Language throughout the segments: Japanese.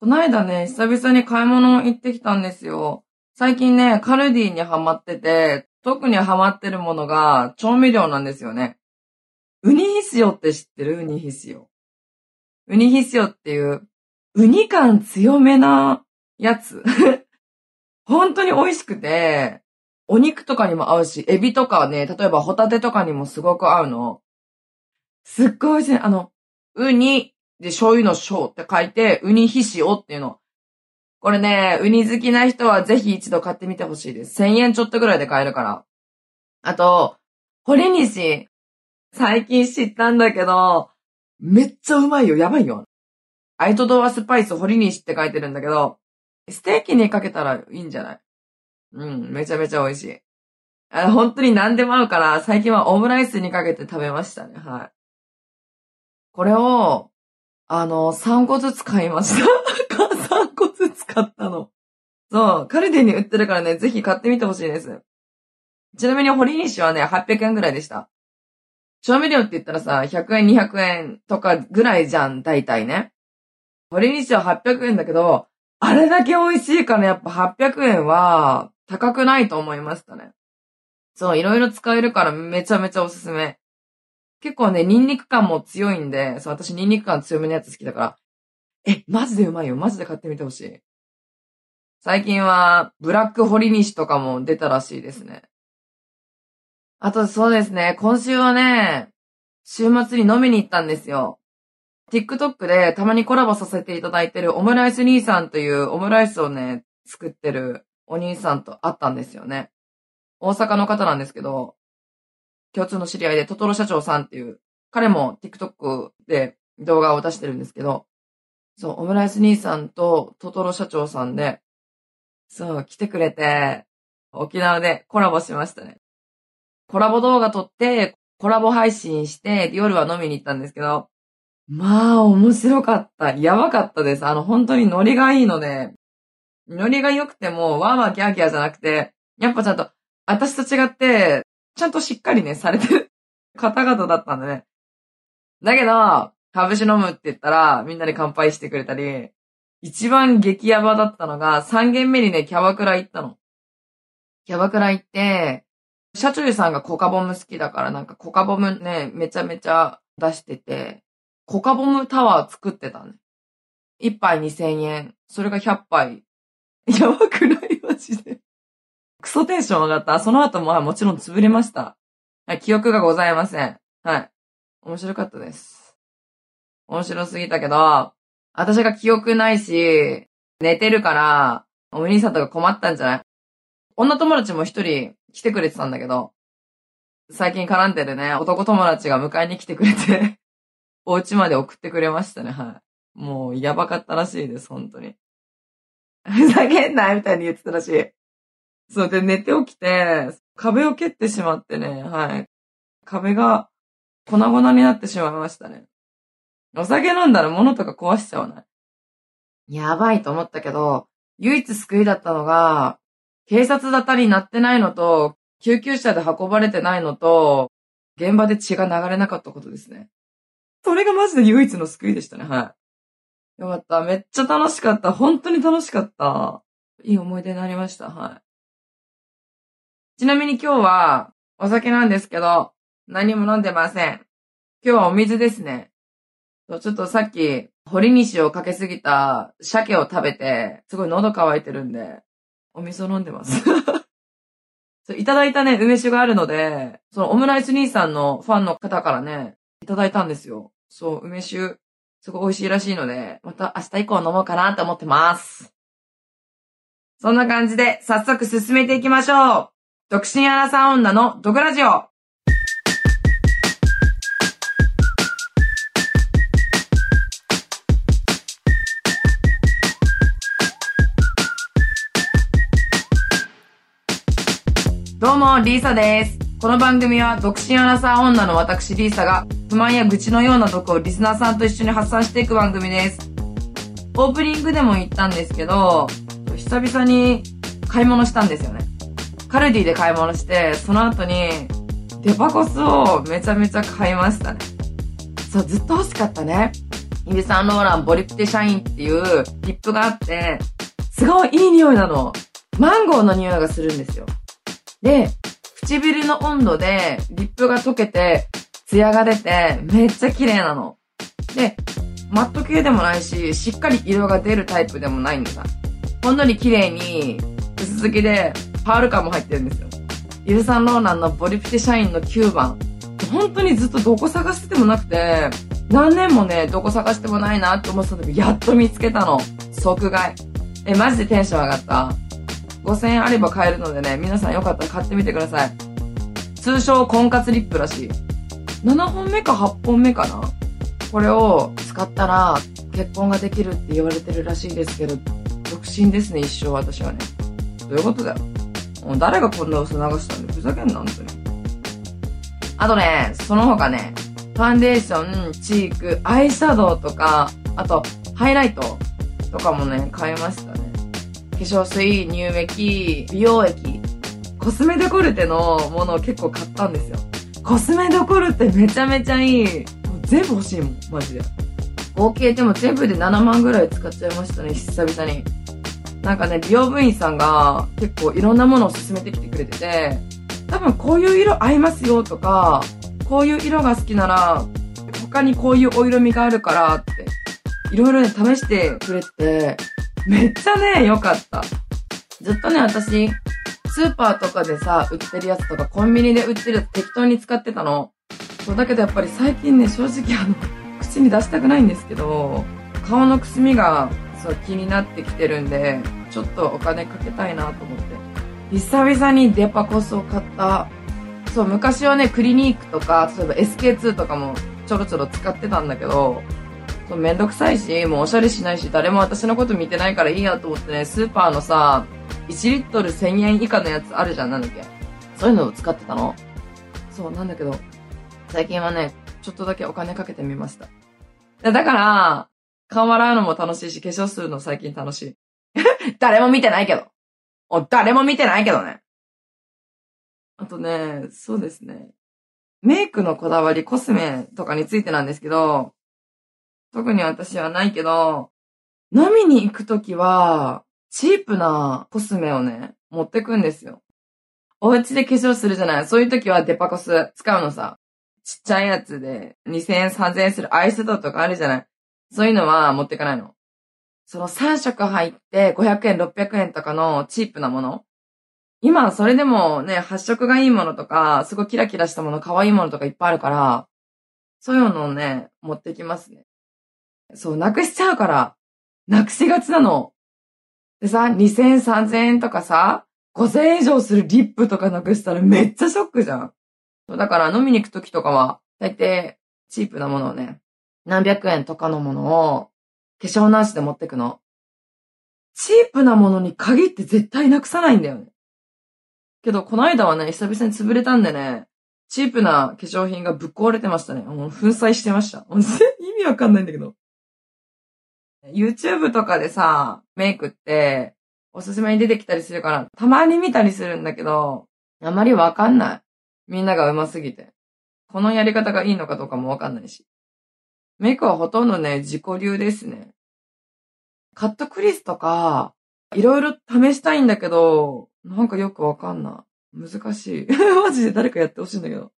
この間ね、久々に買い物行ってきたんですよ。最近ね、カルディにハマってて、特にハマってるものが調味料なんですよね。ウニヒシオって知ってる？ウニヒシオ。ウニヒシオっていう、ウニ感強めなやつ。本当に美味しくて、お肉とかにも合うし、エビとかね、例えばホタテとかにもすごく合うの。すっごい美味しい。あの、ウニで醤油の醤って書いて、ウニヒシオっていうの。これね、ウニ好きな人はぜひ一度買ってみてほしいです。1000円ちょっとぐらいで買えるから。あと、堀西。最近知ったんだけど、めっちゃうまいよ。やばいよ。アイトドアスパイス堀西って書いてるんだけど、ステーキにかけたらいいんじゃない？うん、めちゃめちゃ美味しい。あ本当に何でも合うから、最近はオムライスにかけて食べましたね。はい。これを、あの、3個ずつ買いました。3個ずつ買ったの。そう、カルディに売ってるからね、ぜひ買ってみてほしいです。ちなみに、堀西はね、800円ぐらいでした。調味料って言ったらさ、100円、200円とかぐらいじゃん、大体ね。堀西は800円だけど、あれだけ美味しいからやっぱ800円は高くないと思いましたね。そう、いろいろ使えるからめちゃめちゃおすすめ。結構ね、ニンニク感も強いんで、そう、私ニンニク感強めのやつ好きだから、え、マジでうまいよ。マジで買ってみてほしい。最近は、ブラックホリニシとかも出たらしいですね。あとそうですね、今週はね、週末に飲みに行ったんですよ。TikTok でたまにコラボさせていただいてるオムライス兄さんというオムライスをね、作ってるお兄さんと会ったんですよね。大阪の方なんですけど、共通の知り合いでトトロ社長さんっていう、彼も TikTok で動画を出してるんですけど、そう、オムライス兄さんとトトロ社長さんで、そう、来てくれて、沖縄でコラボしましたね。コラボ動画撮って、コラボ配信して、夜は飲みに行ったんですけど、まあ、面白かった。やばかったです。あの、本当にノリがいいので、ノリが良くても、わーわーギャーギャーじゃなくて、やっぱちゃんと、私と違って、ちゃんとしっかりね、されてる 方々だったんだね。だけど、株酒飲むって言ったら、みんなで乾杯してくれたり、一番激ヤバだったのが、3軒目にね、キャバクラ行ったの。キャバクラ行って、社長さんがコカボム好きだから、なんかコカボムね、めちゃめちゃ出してて、コカボムタワー作ってたね。一杯2000円。それが100杯。やばくない？マジで。クソテンション上がった。その後もはいもちろん潰れました。はい、記憶がございません。はい。面白かったです。面白すぎたけど、私が記憶ないし、寝てるから、お兄さんとか困ったんじゃない？女友達も一人来てくれてたんだけど、最近絡んでるね、男友達が迎えに来てくれて お家まで送ってくれましたね、はい。もう、やばかったらしいです、本当に。ふざけんなみたいに言ってたらしい。そうで、寝て起きて、壁を蹴ってしまってね、はい。壁が粉々になってしまいましたね。お酒飲んだら物とか壊しちゃわない。やばいと思ったけど、唯一救いだったのが、警察沙汰になってないのと、救急車で運ばれてないのと、現場で血が流れなかったことですね。それがマジで唯一の救いでしたね、はい。よかった。めっちゃ楽しかった。本当に楽しかった。いい思い出になりました、はい。ちなみに今日は、お酒なんですけど、何も飲んでません。今日はお水ですね。ちょっとさっき、堀西をかけすぎた鮭を食べて、すごい喉乾いてるんで、お水を飲んでます。いただいたね、梅酒があるので、そのオムライス兄さんのファンの方からね、いただいたんですよ。そう、梅酒、すごい美味しいらしいので、また明日以降飲もうかなと思ってます。そんな感じで、早速進めていきましょう。独身アラサー女の毒ラジオ。どうも、リーサです。この番組は、独身アラサー女の私リーサが、不満や愚痴のような毒をリスナーさんと一緒に発散していく番組です。オープニングでも言ったんですけど、久々に買い物したんですよね。カルディで買い物して、その後に、デパコスをめちゃめちゃ買いましたね。そう、ずっと欲しかったね。イヴ・サンローランボリプテシャインっていうリップがあって、すごいいい匂いなの。マンゴーの匂いがするんですよ。で、唇の温度でリップが溶けて、ツヤが出て、めっちゃ綺麗なの。で、マット系でもないし、しっかり色が出るタイプでもないんだ。ほんのり綺麗に、薄付きで、パール感も入ってるんですよ。イルサンローランのボリプテシャインの9番。本当にずっとどこ探しててもなくて、何年もね、どこ探してもないなって思ってたんだけど、やっと見つけたの。即買い。え、マジでテンション上がった。5000円あれば買えるのでね、皆さんよかったら買ってみてください。通称婚活リップらしい。7本目か8本目かなこれを使ったら結婚ができるって言われてるらしいですけど、独身ですね、一生私はね。どういうことだよ。誰がこんな嘘流したんで、ふざけんな、本当に。あとね、その他ね、ファンデーション、チーク、アイシャドウとか、あと、ハイライトとかもね、買いましたね。化粧水、乳液、美容液、コスメデコルテのものを結構買ったんですよ。コスメデコルテめちゃめちゃいい。もう全部欲しいもん、マジで。合計でも全部で7万ぐらい使っちゃいましたね、久々に。なんかね、美容部員さんが結構いろんなものを勧めてきてくれてて、多分こういう色合いますよとか、こういう色が好きなら、他にこういうお色味があるからって、いろいろね、試してくれて、めっちゃね、良かった。ずっとね、私、スーパーとかでさ、売ってるやつとか、コンビニで売ってるやつ適当に使ってたの。そう、だけどやっぱり最近ね、正直あの、口に出したくないんですけど、顔のくすみが、そう、気になってきてるんで、ちょっとお金かけたいなと思って。久々にデパコスを買った。そう、昔はね、クリニークとか、例えば SK2 とかもちょろちょろ使ってたんだけど、そう、めんどくさいし、もうおしゃれしないし、誰も私のこと見てないからいいやと思ってね、スーパーのさ、1リットル1000円以下のやつあるじゃん、なんだっけ。そういうのを使ってたの。そう、なんだけど、最近はね、ちょっとだけお金かけてみました。だから、顔洗うのも楽しいし、化粧するの最近楽しい。誰も見てないけど。お、誰も見てないけどね。あとね、そうですね。メイクのこだわり、コスメとかについてなんですけど、特に私はないけど、飲みに行くときは、チープなコスメをね、持ってくんですよ。お家で化粧するじゃないそういう時はデパコス使うのさ。ちっちゃいやつで2000円、3000円するアイスドとかあるじゃないそういうのは持っていかないの。その3色入って500円、600円とかのチープなもの。今、それでもね、発色がいいものとか、すごいキラキラしたもの、可愛いものとかいっぱいあるから、そういうのをね、持ってきますね。そう、なくしちゃうから、なくしがちなの。でさ、2000円、3000円とかさ、5000円以上するリップとかなくしたらめっちゃショックじゃん。だから飲みに行くときとかは、大抵チープなものをね、何百円とかのものを化粧なしで持ってくの。チープなものに限って絶対なくさないんだよね。けど、この間はね、久々に潰れたんでね、チープな化粧品がぶっ壊れてましたね。もう粉砕してました。意味わかんないんだけど。YouTube とかでさ、メイクって、おすすめに出てきたりするから、たまに見たりするんだけど、あまりわかんない。みんなが上手すぎて。このやり方がいいのかどうかもわかんないし。メイクはほとんどね、自己流ですね。カットクリスとか、いろいろ試したいんだけど、なんかよくわかんない。難しい。マジで誰かやってほしいんだけど。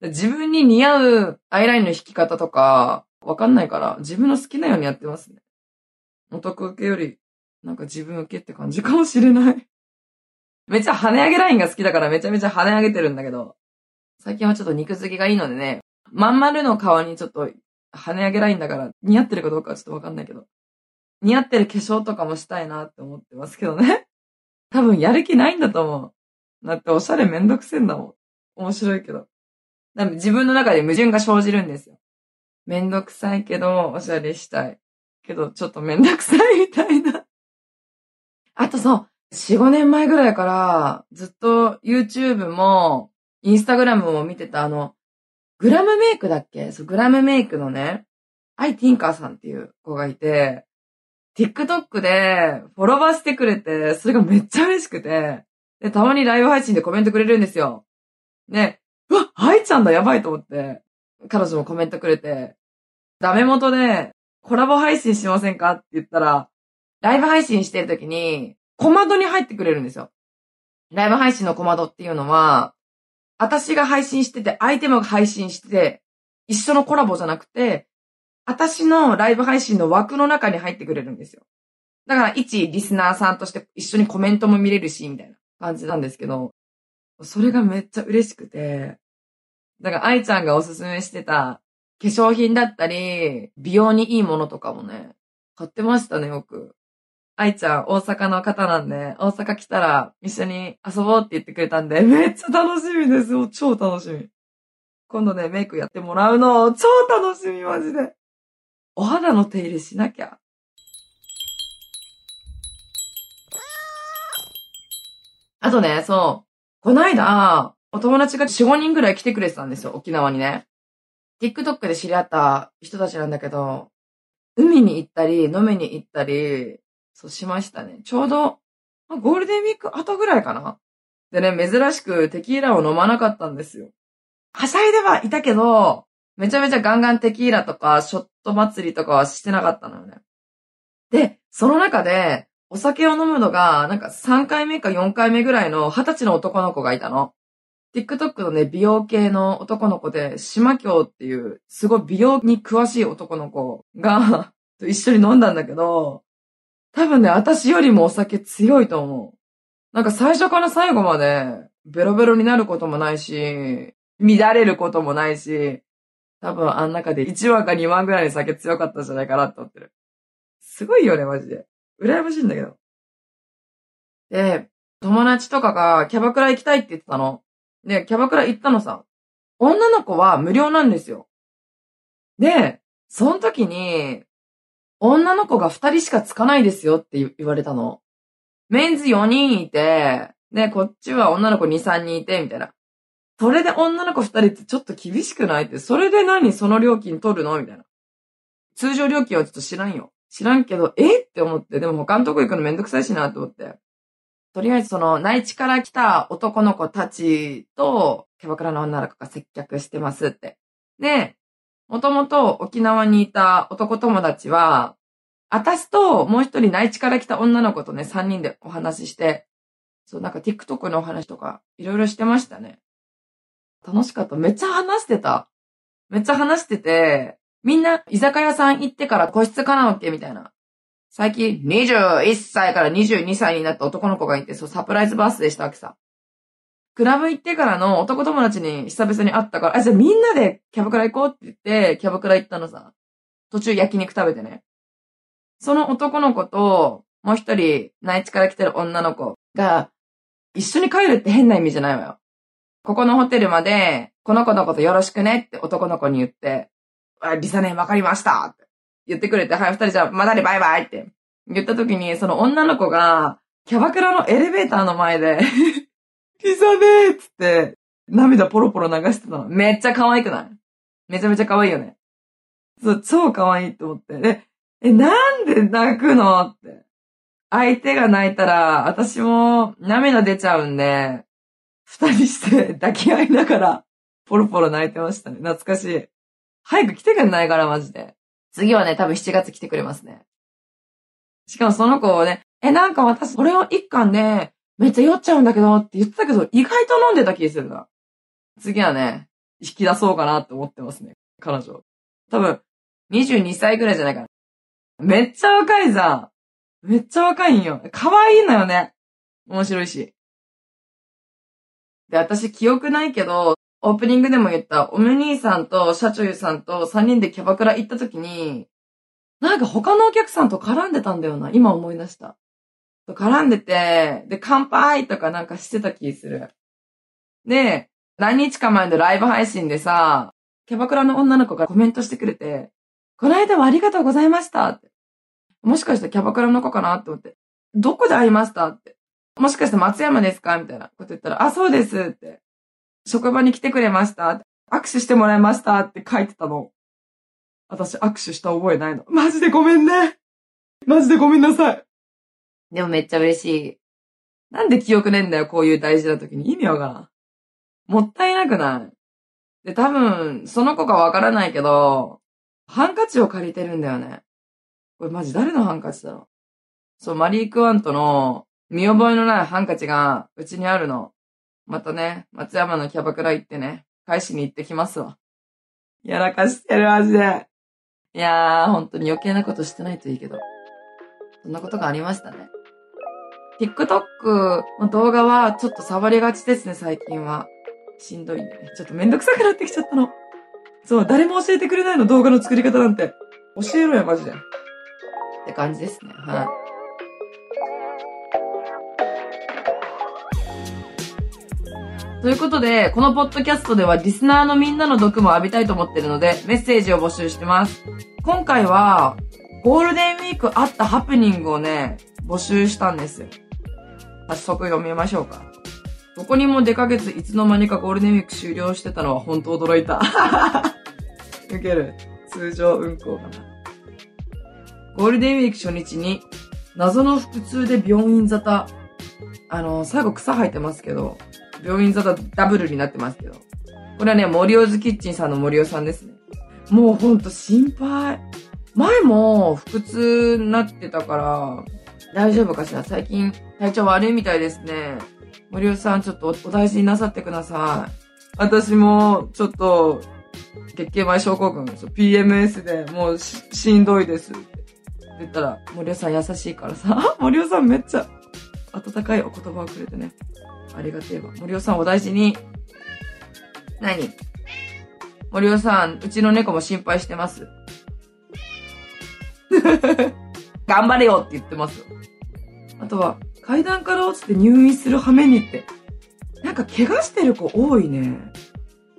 自分に似合うアイラインの引き方とか、わかんないから、自分の好きなようにやってますね。オタク受けより、なんか自分受けって感じかもしれない。めっちゃ跳ね上げラインが好きだからめちゃめちゃ跳ね上げてるんだけど、最近はちょっと肉付きがいいのでね、まん丸の顔にちょっと跳ね上げラインだから似合ってるかどうかはちょっとわかんないけど、似合ってる化粧とかもしたいなって思ってますけどね。多分やる気ないんだと思う。だっておしゃれめんどくせんだもん。面白いけど。自分の中で矛盾が生じるんですよ。めんどくさいけど、おしゃれしたい。けど、ちょっとめんどくさいみたいな。あとそう、4、5年前ぐらいから、ずっと YouTube も、Instagram も見てたあの、グラムメイクだっけ？そう、グラムメイクのね、アイティンカーさんっていう子がいて、TikTok でフォロワーしてくれて、それがめっちゃ嬉しくて、で、たまにライブ配信でコメントくれるんですよ。ね、うわ、愛ちゃんだ、やばいと思って、彼女もコメントくれて、ダメ元で、コラボ配信しませんか？って言ったら、ライブ配信してる時に、小窓に入ってくれるんですよ。ライブ配信の小窓っていうのは、私が配信してて、相手も配信してて、一緒のコラボじゃなくて、私のライブ配信の枠の中に入ってくれるんですよ。だから、一リスナーさんとして一緒にコメントも見れるし、みたいな感じなんですけど、それがめっちゃ嬉しくて、だから、愛ちゃんがおすすめしてた化粧品だったり、美容にいいものとかもね、買ってましたね、よく。愛ちゃん、大阪の方なんで、大阪来たら一緒に遊ぼうって言ってくれたんで、めっちゃ楽しみです。もう超楽しみ。今度ね、メイクやってもらうの、超楽しみ、マジで。お肌の手入れしなきゃ。あとね、そう。こないだ、お友達が4、5人ぐらい来てくれてたんですよ、沖縄にね。TikTok で知り合った人たちなんだけど、海に行ったり、飲みに行ったり、そうしましたね。ちょうど、ゴールデンウィーク後ぐらいかな。でね、珍しくテキーラを飲まなかったんですよ。はしゃいではいたけど、めちゃめちゃガンガンテキーラとか、ショット祭りとかはしてなかったのよね。で、その中で、お酒を飲むのが、なんか3回目か4回目ぐらいの20歳の男の子がいたの。TikTok のね、美容系の男の子で、島京っていう、すごい美容に詳しい男の子が 一緒に飲んだんだけど、多分ね、私よりもお酒強いと思う。なんか最初から最後まで、ベロベロになることもないし、乱れることもないし、多分あん中で1話か2話ぐらい酒強かったんじゃないかなって思ってる。すごいよね、マジで。羨ましいんだけど。で、友達とかがキャバクラ行きたいって言ってたの。で、キャバクラ行ったのさ。女の子は無料なんですよ。で、その時に、女の子が2人しかつかないですよって言われたの。メンズ4人いて、で、こっちは女の子2、3人いて、みたいな。それで女の子2人ってちょっと厳しくないって、それで何その料金取るの？みたいな。通常料金はちょっと知らんよ。知らんけど、え？って思って、でも他のとこ行くのめんどくさいしなって思って。とりあえずその内地から来た男の子たちと、キャバクラの女の子が接客してますって。で、もともと沖縄にいた男友達は、私ともう一人内地から来た女の子とね、三人でお話しして、そう、なんか TikTok のお話とか、いろいろしてましたね。楽しかった。めっちゃ話してた。めっちゃ話してて、みんな居酒屋さん行ってから個室カラオケみたいな。最近21歳から22歳になった男の子がいて、そう、サプライズバースでしたわけさ。クラブ行ってからの男友達に久々に会ったから、あ、じゃあみんなでキャバクラ行こうって言って、キャバクラ行ったのさ。途中焼肉食べてね。その男の子と、もう一人、内地から来てる女の子が、一緒に帰るって変な意味じゃないわよ。ここのホテルまで、この子のことよろしくねって男の子に言って、あ、リサネわかりましたって言ってくれて、はい、二人じゃあ、まだね、バイバイって言った時に、その女の子が、キャバクラのエレベーターの前でピザねーっつって、涙ポロポロ流してたの。めっちゃ可愛くない？めちゃめちゃ可愛いよね。そう、超可愛いと思って。で、え、なんで泣くの？って。相手が泣いたら、私も涙出ちゃうんで、二人して 抱き合いながら、ポロポロ泣いてましたね。懐かしい。早く来てくんないから、マジで。次はね、多分7月来てくれますね。しかもその子をね、え、なんか私、これを一巻で、めっちゃ酔っちゃうんだけどって言ってたけど、意外と飲んでた気するな。次はね、引き出そうかなって思ってますね。彼女。多分、22歳ぐらいじゃないかな。めっちゃ若いじゃん。めっちゃ若いんよ。可愛いのよね。面白いし。で、私記憶ないけど、オープニングでも言った、おむ兄さんと社長さんと3人でキャバクラ行った時に、なんか他のお客さんと絡んでたんだよな。今思い出した。と絡んでて、で、乾杯とかなんかしてた気する。で、何日か前のライブ配信でさ、キャバクラの女の子がコメントしてくれて、この間はありがとうございましたって。もしかしてキャバクラの子かなって思って。どこで会いましたって。もしかして松山ですかみたいなこと言ったら、あ、そうですって。職場に来てくれました握手してもらいましたって書いてたの。私握手した覚えないの。マジでごめんね。マジでごめんなさい。でもめっちゃ嬉しい。なんで記憶ねえんだよ、こういう大事な時に。意味わからん。もったいなくないで、多分、その子かわからないけど、ハンカチを借りてるんだよね。これマジ誰のハンカチだろうそう、マリークワントの見覚えのないハンカチがうちにあるの。またね、松山のキャバクラ行ってね、返しに行ってきますわ。やらかしてる、マジで。いやー、本当に余計なことしてないといいけど。そんなことがありましたね。TikTok の動画はちょっと触りがちですね、最近は。しんどいね。ちょっとめんどくさくなってきちゃったの。そう、誰も教えてくれないの、動画の作り方なんて。教えろよ、マジで。って感じですね。はい。ということで、このポッドキャストではリスナーのみんなの毒も浴びたいと思ってるので、メッセージを募集してます。今回は、ゴールデンウィークあったハプニングをね、募集したんですよ。早速読みましょうか。どこにも出かけずいつの間にかゴールデンウィーク終了してたのは本当驚いた。受ける。通常運行かな。ゴールデンウィーク初日に、謎の腹痛で病院沙汰。あの、最後草生えてますけど、病院沙汰ダブルになってますけど。これはね、森尾ズキッチンさんの森尾さんですね。もうほんと心配。前も腹痛になってたから、大丈夫かしら？最近体調悪いみたいですね。森尾さんちょっとお大事になさってください。私もちょっと月経前症候群、PMS でもうししんどいですって言ったら、森尾さん優しいからさ、森尾さんめっちゃ温かいお言葉をくれてね。ありがてえわ。森尾さんお大事に。何？森尾さん、うちの猫も心配してます。頑張れよって言ってますよ。あとは、階段から落ちて入院する羽目にって。なんか怪我してる子多いね。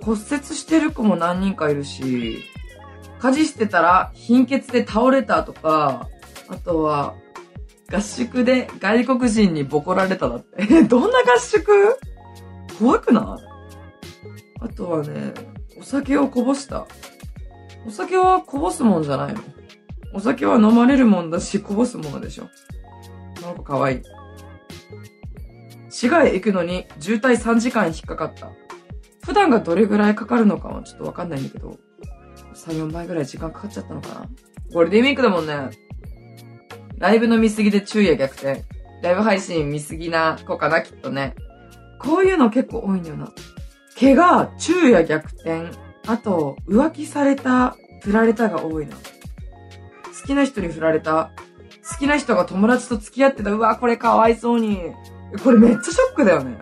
骨折してる子も何人かいるし、家事してたら貧血で倒れたとか、あとは、合宿で外国人にボコられただって。え どんな合宿？怖くない？あとはね、お酒をこぼした。お酒はこぼすもんじゃないのお酒は飲まれるもんだし、こぼすものでしょ。なんか可愛い。市街行くのに渋滞3時間引っかかった。普段がどれぐらいかかるのかはちょっとわかんないんだけど、3、4倍ぐらい時間かかっちゃったのかなゴールデンウィークだもんね。ライブの見過ぎで昼夜逆転。ライブ配信見過ぎな子かな、きっとね。こういうの結構多いんだよな。毛が昼夜逆転。あと、浮気された、振られたが多いな。好きな人に振られた。好きな人が友達と付き合ってた。うわ、これかわいそうに。これめっちゃショックだよね。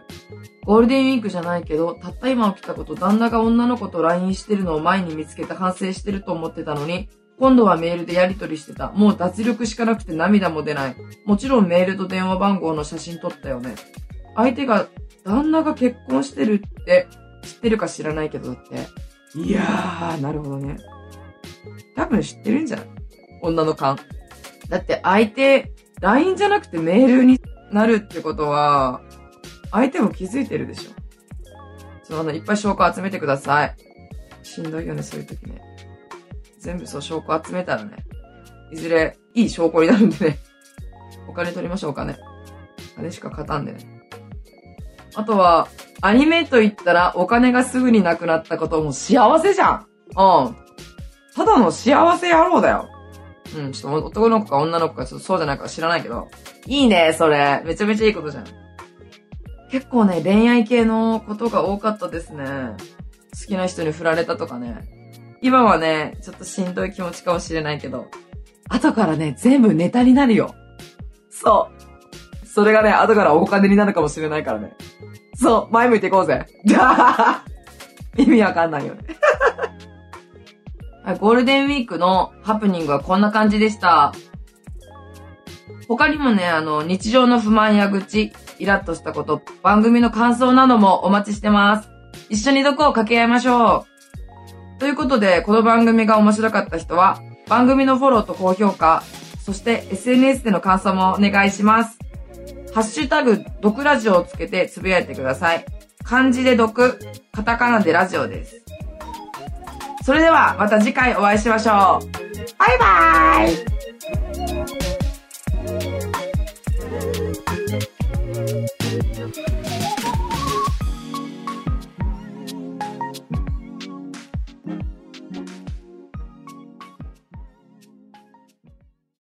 ゴールデンウィークじゃないけど、たった今起きたこと、旦那が女の子と LINE してるのを前に見つけて反省してると思ってたのに、今度はメールでやり取りしてた。もう脱力しかなくて涙も出ない。もちろんメールと電話番号の写真撮ったよね。相手が、旦那が結婚してるって知ってるか知らないけどだって。いやー、なるほどね。多分知ってるんじゃない？女の勘。だって相手、LINE じゃなくてメールになるってことは、相手も気づいてるでしょ。そう、あの、いっぱい証拠集めてください。しんどいよね、そういう時ね。全部そう、証拠集めたらね、いずれいい証拠になるんでね。お金取りましょうかね。金しか勝たんでね。あとは、アニメと言ったらお金がすぐになくなったことも幸せじゃんうん。ただの幸せ野郎だよ。うん、ちょっと男の子か女の子かちょっとそうじゃないか知らないけど。いいね、それ。めちゃめちゃいいことじゃん。結構ね、恋愛系のことが多かったですね。好きな人に振られたとかね。今はね、ちょっとしんどい気持ちかもしれないけど、後からね、全部ネタになるよ。そう。それがね、後からお金になるかもしれないからね。そう、前向いていこうぜ。意味わかんないよね。ゴールデンウィークのハプニングはこんな感じでした。他にもね、あの、日常の不満や愚痴、イラッとしたこと、番組の感想などもお待ちしてます。一緒に毒を掛け合いましょう。ということで、この番組が面白かった人は、番組のフォローと高評価、そして SNS での感想もお願いします。ハッシュタグ、毒ラジオをつけてつぶやいてください。漢字で毒、カタカナでラジオです。それではまた次回お会いしましょう。バイバーイ